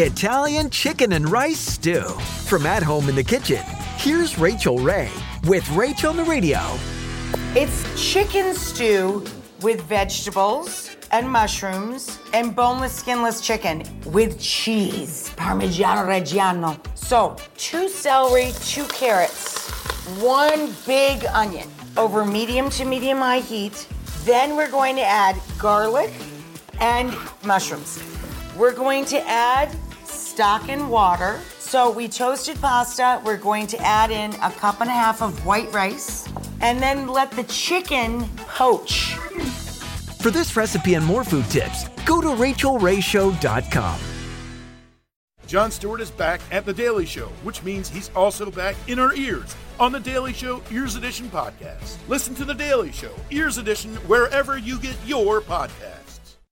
Italian chicken and rice stew. From at home in the kitchen, here's Rachael Ray with Rachel on the Radio. It's chicken stew with vegetables and mushrooms and boneless, skinless chicken with cheese, Parmigiano Reggiano. So, two celery, two carrots, one big onion over medium to medium high heat. Then we're going to add garlic and mushrooms. We're going to add stock and water. So we toasted pasta. We're going to add in a cup and a half of white rice and then let the chicken poach. For this recipe and more food tips, go to rachaelrayshow.com. Jon Stewart is back at The Daily Show, which means he's also back in our ears on The Daily Show Ears Edition podcast. Listen to The Daily Show Ears Edition wherever you get your podcast.